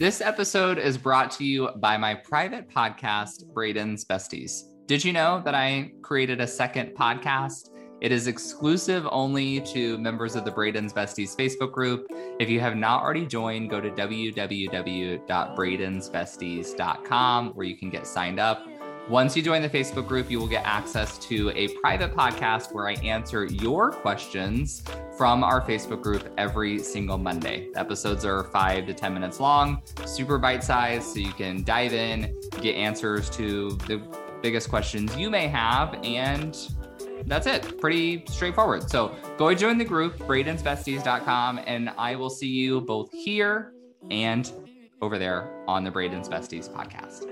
This episode is brought to you by my private podcast, Braden's Besties. Did you know that I created a second podcast? It is exclusive only to members of the Braden's Besties Facebook group. If you have not already joined, go to www.bradensbesties.com where you can get signed up. Once you join the Facebook group, you will get access to a private podcast where I answer your questions from our Facebook group every single Monday. The episodes are five to 10 minutes long, super bite sized, so you can dive in, get answers to the biggest questions you may have, and that's it. Pretty straightforward. So go join the group, bradensbesties.com, and I will see you both here and over there on the Braden's Besties podcast.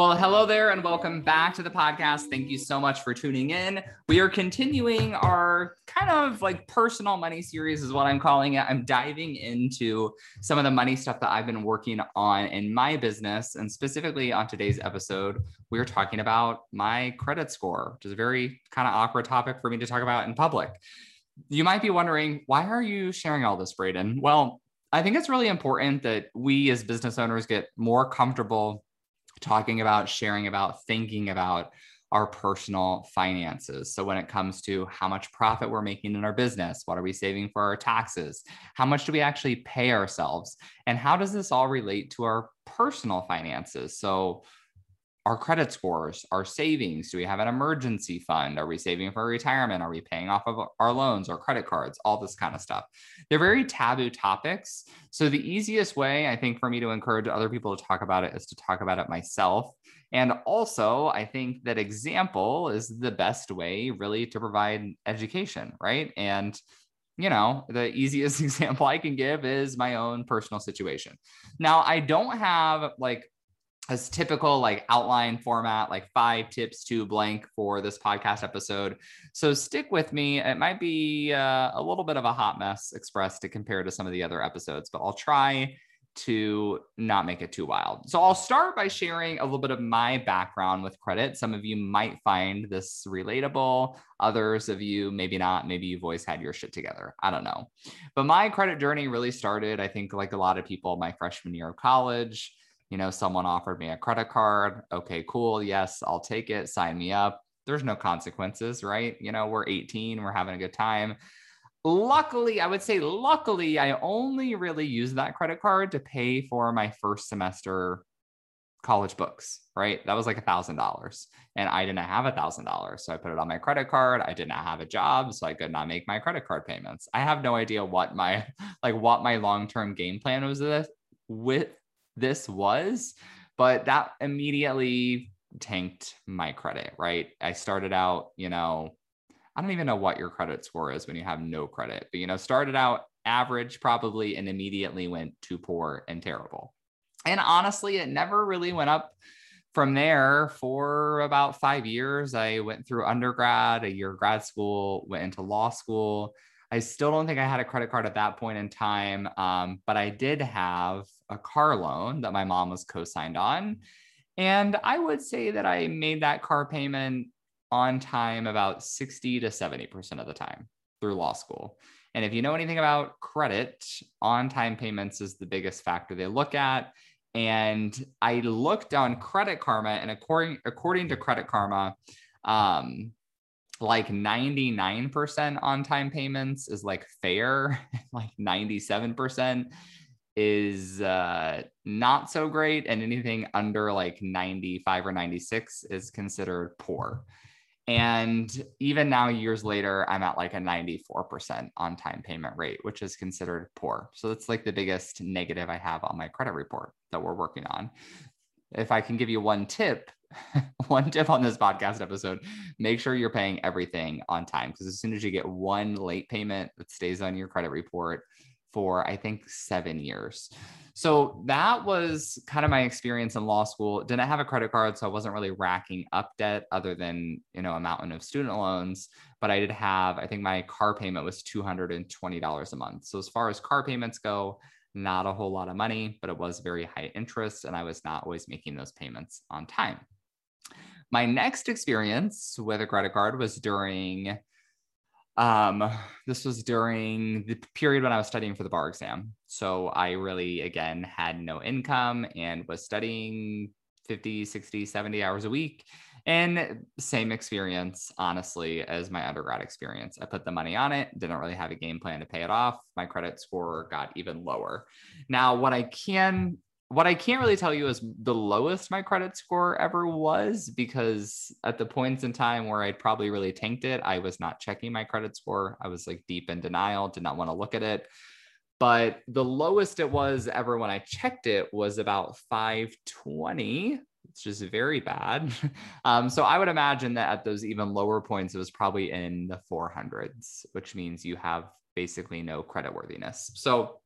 Well, hello there, and welcome back to the podcast. Thank you so much for tuning in. We are continuing our kind of like personal money series, is what I'm calling it. I'm diving into some of the money stuff that I've been working on in my business. And specifically on today's episode, we are talking about my credit score, which is a very kind of awkward topic for me to talk about in public. You might be wondering, why are you sharing all this, Braden? Well, I think it's really important that we as business owners get more comfortable talking about, sharing about, thinking about our personal finances. So, when it comes to how much profit we're making in our business, what are we saving for our taxes? How much do we actually pay ourselves? And how does this all relate to our personal finances? So, our credit scores, our savings. Do we have an emergency fund? Are we saving for retirement? Are we paying off of our loans or credit cards? All this kind of stuff. They're very taboo topics. So, the easiest way, I think, for me to encourage other people to talk about it is to talk about it myself. And also, I think that example is the best way, really, to provide education, right? And you know, the easiest example I can give is my own personal situation. Now, I don't have like as typical like outline format, like five tips to blank for this podcast episode. So stick with me. It might be uh, a little bit of a hot mess expressed to compare to some of the other episodes, but I'll try to not make it too wild. So I'll start by sharing a little bit of my background with credit. Some of you might find this relatable, others of you maybe not. Maybe you've always had your shit together. I don't know. But my credit journey really started, I think, like a lot of people, my freshman year of college you know, someone offered me a credit card. Okay, cool. Yes, I'll take it. Sign me up. There's no consequences, right? You know, we're 18, we're having a good time. Luckily, I would say, luckily, I only really used that credit card to pay for my first semester college books, right? That was like a thousand dollars. And I didn't have a thousand dollars. So I put it on my credit card. I did not have a job. So I could not make my credit card payments. I have no idea what my like what my long-term game plan was with this was, but that immediately tanked my credit, right? I started out, you know, I don't even know what your credit score is when you have no credit, but you know, started out average probably and immediately went to poor and terrible. And honestly, it never really went up from there for about five years. I went through undergrad, a year of grad school, went into law school. I still don't think I had a credit card at that point in time, um, but I did have a car loan that my mom was co signed on. And I would say that I made that car payment on time about 60 to 70% of the time through law school. And if you know anything about credit, on time payments is the biggest factor they look at. And I looked on Credit Karma, and according according to Credit Karma, um, like 99% on time payments is like fair, like 97% is uh, not so great, and anything under like 95 or 96 is considered poor. And even now, years later, I'm at like a 94% on time payment rate, which is considered poor. So that's like the biggest negative I have on my credit report that we're working on. If I can give you one tip, one tip on this podcast episode make sure you're paying everything on time because as soon as you get one late payment that stays on your credit report for I think seven years. So that was kind of my experience in law school. Didn't have a credit card, so I wasn't really racking up debt other than, you know, a mountain of student loans. But I did have, I think my car payment was $220 a month. So as far as car payments go, not a whole lot of money, but it was very high interest. And I was not always making those payments on time. My next experience with a credit card was during um, this was during the period when I was studying for the bar exam. So I really, again, had no income and was studying 50, 60, 70 hours a week. And same experience, honestly, as my undergrad experience. I put the money on it, didn't really have a game plan to pay it off. My credit score got even lower. Now, what I can what I can't really tell you is the lowest my credit score ever was because at the points in time where I'd probably really tanked it, I was not checking my credit score. I was like deep in denial, did not want to look at it. But the lowest it was ever when I checked it was about 520, which is very bad. Um, so I would imagine that at those even lower points, it was probably in the 400s, which means you have basically no credit worthiness. So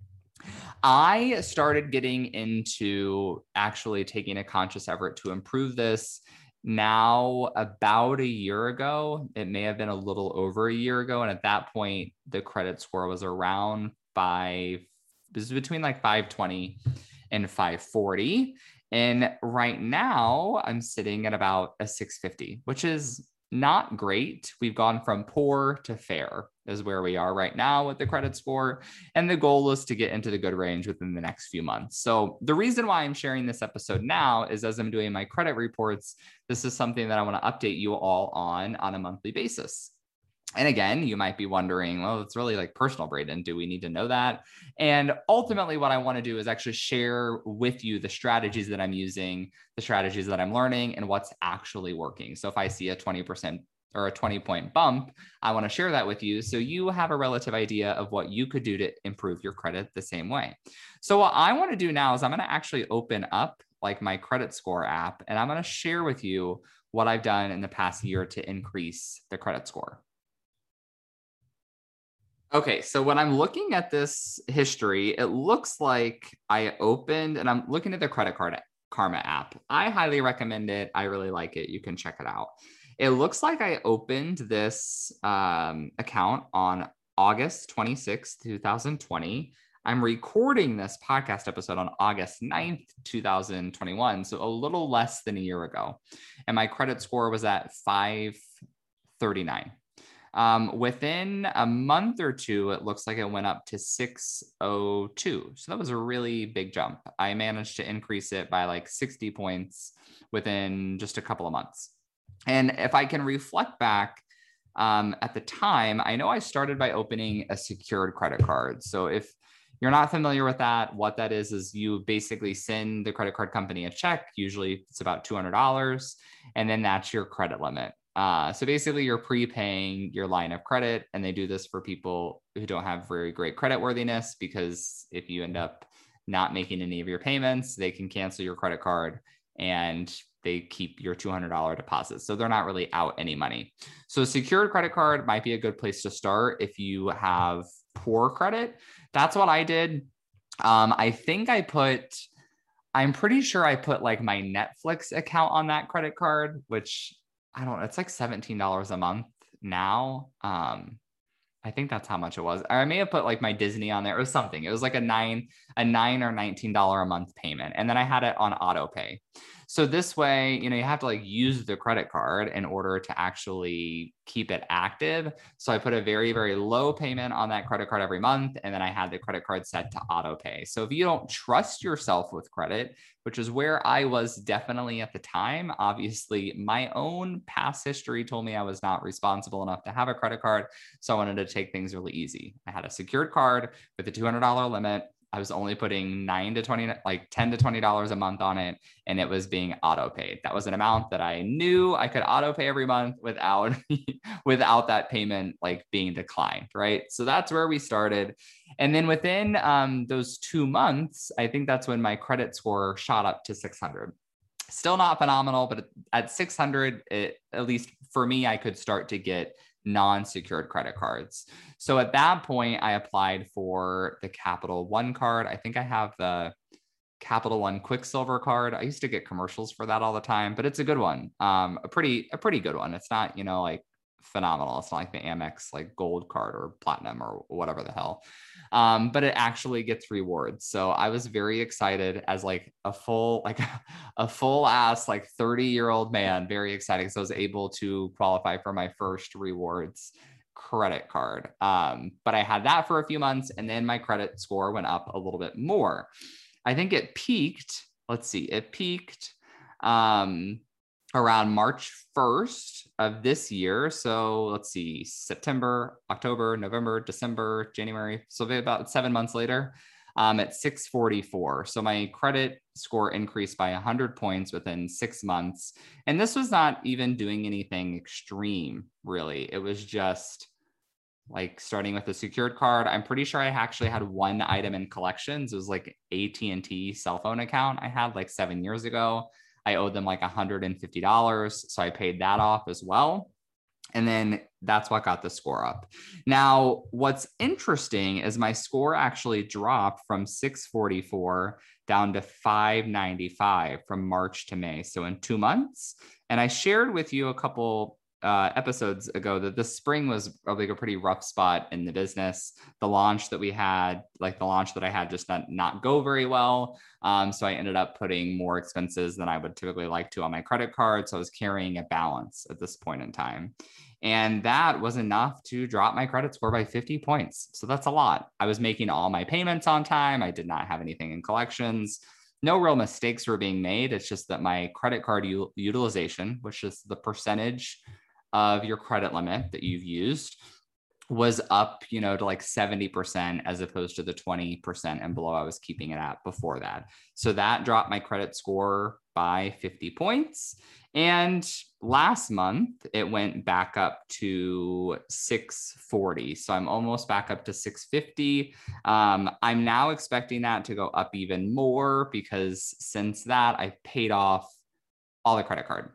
I started getting into actually taking a conscious effort to improve this now about a year ago. It may have been a little over a year ago. And at that point, the credit score was around five, this is between like 520 and 540. And right now, I'm sitting at about a 650, which is not great. We've gone from poor to fair, is where we are right now with the credit score. And the goal is to get into the good range within the next few months. So, the reason why I'm sharing this episode now is as I'm doing my credit reports, this is something that I want to update you all on on a monthly basis. And again, you might be wondering, well, it's really like personal, Braden. Do we need to know that? And ultimately, what I want to do is actually share with you the strategies that I'm using, the strategies that I'm learning, and what's actually working. So if I see a 20% or a 20 point bump, I want to share that with you so you have a relative idea of what you could do to improve your credit the same way. So, what I want to do now is I'm going to actually open up like my credit score app and I'm going to share with you what I've done in the past year to increase the credit score. Okay, so when I'm looking at this history, it looks like I opened and I'm looking at the credit card Karma app. I highly recommend it. I really like it. You can check it out. It looks like I opened this um, account on August 26, 2020. I'm recording this podcast episode on August 9th, 2021. So a little less than a year ago. And my credit score was at 539. Um, within a month or two, it looks like it went up to 602. So that was a really big jump. I managed to increase it by like 60 points within just a couple of months. And if I can reflect back um, at the time, I know I started by opening a secured credit card. So if you're not familiar with that, what that is is you basically send the credit card company a check. Usually it's about $200, and then that's your credit limit. Uh, so basically, you're prepaying your line of credit, and they do this for people who don't have very great credit worthiness because if you end up not making any of your payments, they can cancel your credit card and they keep your $200 deposit. So they're not really out any money. So a secured credit card might be a good place to start if you have poor credit. That's what I did. Um, I think I put, I'm pretty sure I put like my Netflix account on that credit card, which I don't know, it's like $17 a month now. Um, I think that's how much it was. Or I may have put like my Disney on there or something. It was like a nine, a nine or nineteen dollar a month payment, and then I had it on auto pay. So this way, you know, you have to like use the credit card in order to actually keep it active. So I put a very, very low payment on that credit card every month. And then I had the credit card set to auto pay. So if you don't trust yourself with credit, which is where I was definitely at the time, obviously my own past history told me I was not responsible enough to have a credit card. So I wanted to take things really easy. I had a secured card with a $200 limit. I was only putting nine to 20, like 10 to $20 a month on it. And it was being auto paid. That was an amount that I knew I could auto pay every month without, without that payment like being declined. Right. So that's where we started. And then within um, those two months, I think that's when my credit score shot up to 600 still not phenomenal, but at 600, it, at least for me, I could start to get non secured credit cards. So at that point, I applied for the Capital One card. I think I have the Capital One Quicksilver card. I used to get commercials for that all the time, but it's a good one. Um, a pretty, a pretty good one. It's not, you know, like phenomenal. It's not like the Amex like gold card or platinum or whatever the hell. Um, but it actually gets rewards. So I was very excited as like a full, like a full ass, like 30 year old man, very excited because I was able to qualify for my first rewards credit card. Um, but I had that for a few months and then my credit score went up a little bit more. I think it peaked. Let's see, it peaked um, around March 1st of this year. So let's see, September, October, November, December, January. So about seven months later, um, at 644. So my credit score increased by 100 points within six months. And this was not even doing anything extreme, really. It was just like starting with a secured card. I'm pretty sure I actually had one item in collections. It was like AT&T cell phone account I had like seven years ago. I owed them like $150. So I paid that off as well. And then that's what got the score up. Now, what's interesting is my score actually dropped from 644 down to 595 from March to May. So in two months. And I shared with you a couple uh, episodes ago that the spring was like a pretty rough spot in the business. The launch that we had, like the launch that I had, just not not go very well. Um, so I ended up putting more expenses than I would typically like to on my credit card. So I was carrying a balance at this point in time. And that was enough to drop my credit score by 50 points. So that's a lot. I was making all my payments on time. I did not have anything in collections no real mistakes were being made. It's just that my credit card u- utilization, which is the percentage of your credit limit that you've used was up, you know, to like 70% as opposed to the 20% and below I was keeping it at before that. So that dropped my credit score by 50 points. And last month it went back up to 640. So I'm almost back up to 650. Um, I'm now expecting that to go up even more because since that I've paid off all the credit card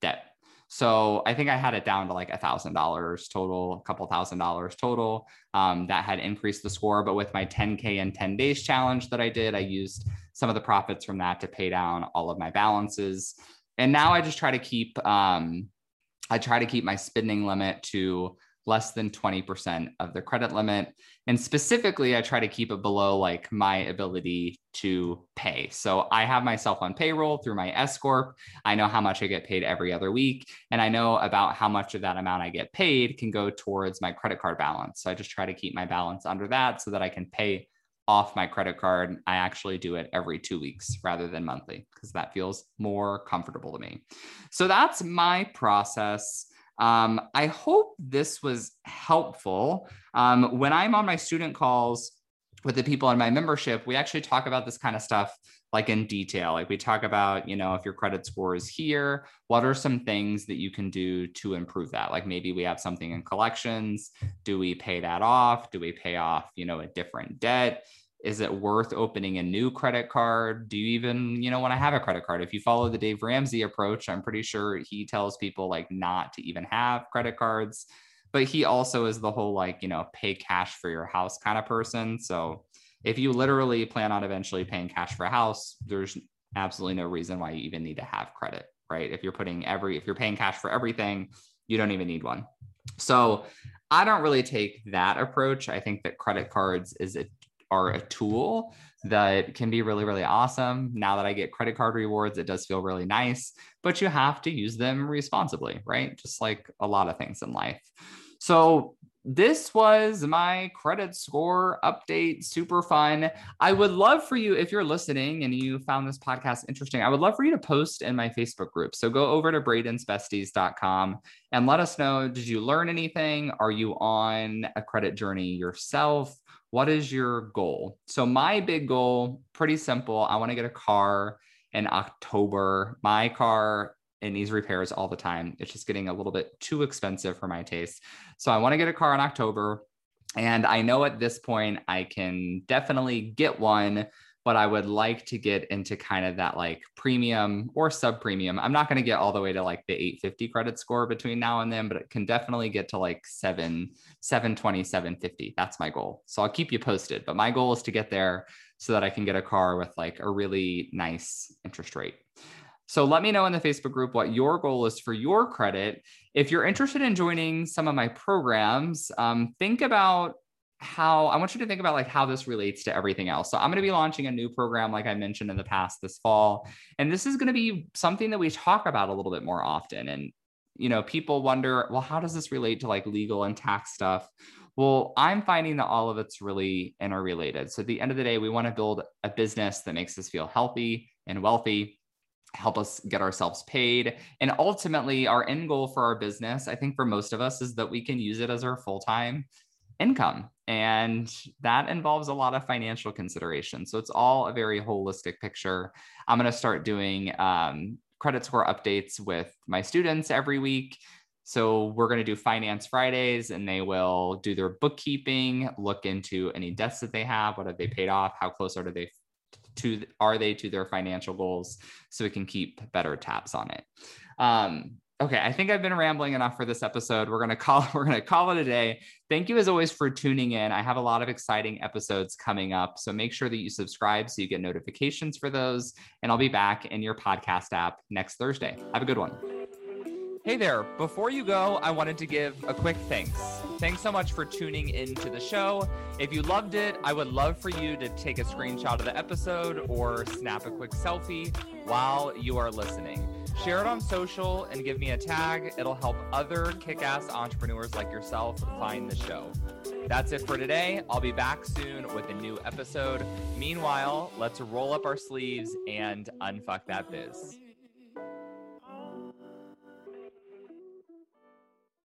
debt so I think I had it down to like a thousand dollars total, a couple thousand dollars total. Um, that had increased the score. But with my 10K in 10 days challenge that I did, I used some of the profits from that to pay down all of my balances. And now I just try to keep um, I try to keep my spending limit to less than 20% of the credit limit. And specifically, I try to keep it below like my ability to pay. So I have myself on payroll through my S Corp. I know how much I get paid every other week. And I know about how much of that amount I get paid can go towards my credit card balance. So I just try to keep my balance under that so that I can pay off my credit card. I actually do it every two weeks rather than monthly because that feels more comfortable to me. So that's my process. Um, I hope this was helpful. Um, when I'm on my student calls with the people in my membership, we actually talk about this kind of stuff like in detail. Like we talk about, you know, if your credit score is here, what are some things that you can do to improve that? Like maybe we have something in collections. Do we pay that off? Do we pay off, you know, a different debt? Is it worth opening a new credit card? Do you even you know want to have a credit card? If you follow the dave ramsey approach i'm pretty sure he tells people like not to even have credit cards but he also is the whole like you know pay cash for your house kind of person. So if you literally plan on eventually paying cash for a house there's absolutely no reason why you even need to have credit right? If you're putting every if you're paying cash for everything you don't even need one. So I don't really take that approach. I think that credit cards is a are a tool that can be really, really awesome. Now that I get credit card rewards, it does feel really nice, but you have to use them responsibly, right? Just like a lot of things in life. So, this was my credit score update. Super fun. I would love for you, if you're listening and you found this podcast interesting, I would love for you to post in my Facebook group. So go over to bradensbesties.com and let us know did you learn anything? Are you on a credit journey yourself? What is your goal? So my big goal, pretty simple. I want to get a car in October. My car it needs repairs all the time. It's just getting a little bit too expensive for my taste. So I want to get a car in October. And I know at this point I can definitely get one but I would like to get into kind of that like premium or sub premium. I'm not going to get all the way to like the 850 credit score between now and then, but it can definitely get to like 7 720 750. That's my goal. So I'll keep you posted, but my goal is to get there so that I can get a car with like a really nice interest rate. So let me know in the Facebook group what your goal is for your credit. If you're interested in joining some of my programs, um, think about how I want you to think about like how this relates to everything else. So I'm going to be launching a new program like I mentioned in the past this fall and this is going to be something that we talk about a little bit more often and you know people wonder well how does this relate to like legal and tax stuff? Well, I'm finding that all of it's really interrelated. So at the end of the day we want to build a business that makes us feel healthy and wealthy help us get ourselves paid. And ultimately, our end goal for our business, I think for most of us, is that we can use it as our full time income. And that involves a lot of financial consideration. So it's all a very holistic picture. I'm going to start doing um, credit score updates with my students every week. So we're going to do finance Fridays and they will do their bookkeeping, look into any debts that they have, what have they paid off, how close are they to are they to their financial goals so we can keep better tabs on it. Um, Okay, I think I've been rambling enough for this episode. We're gonna call we're gonna call it a day. Thank you as always for tuning in. I have a lot of exciting episodes coming up, so make sure that you subscribe so you get notifications for those. And I'll be back in your podcast app next Thursday. Have a good one. Hey there. Before you go, I wanted to give a quick thanks. Thanks so much for tuning into the show. If you loved it, I would love for you to take a screenshot of the episode or snap a quick selfie while you are listening. Share it on social and give me a tag. It'll help other kick ass entrepreneurs like yourself find the show. That's it for today. I'll be back soon with a new episode. Meanwhile, let's roll up our sleeves and unfuck that biz.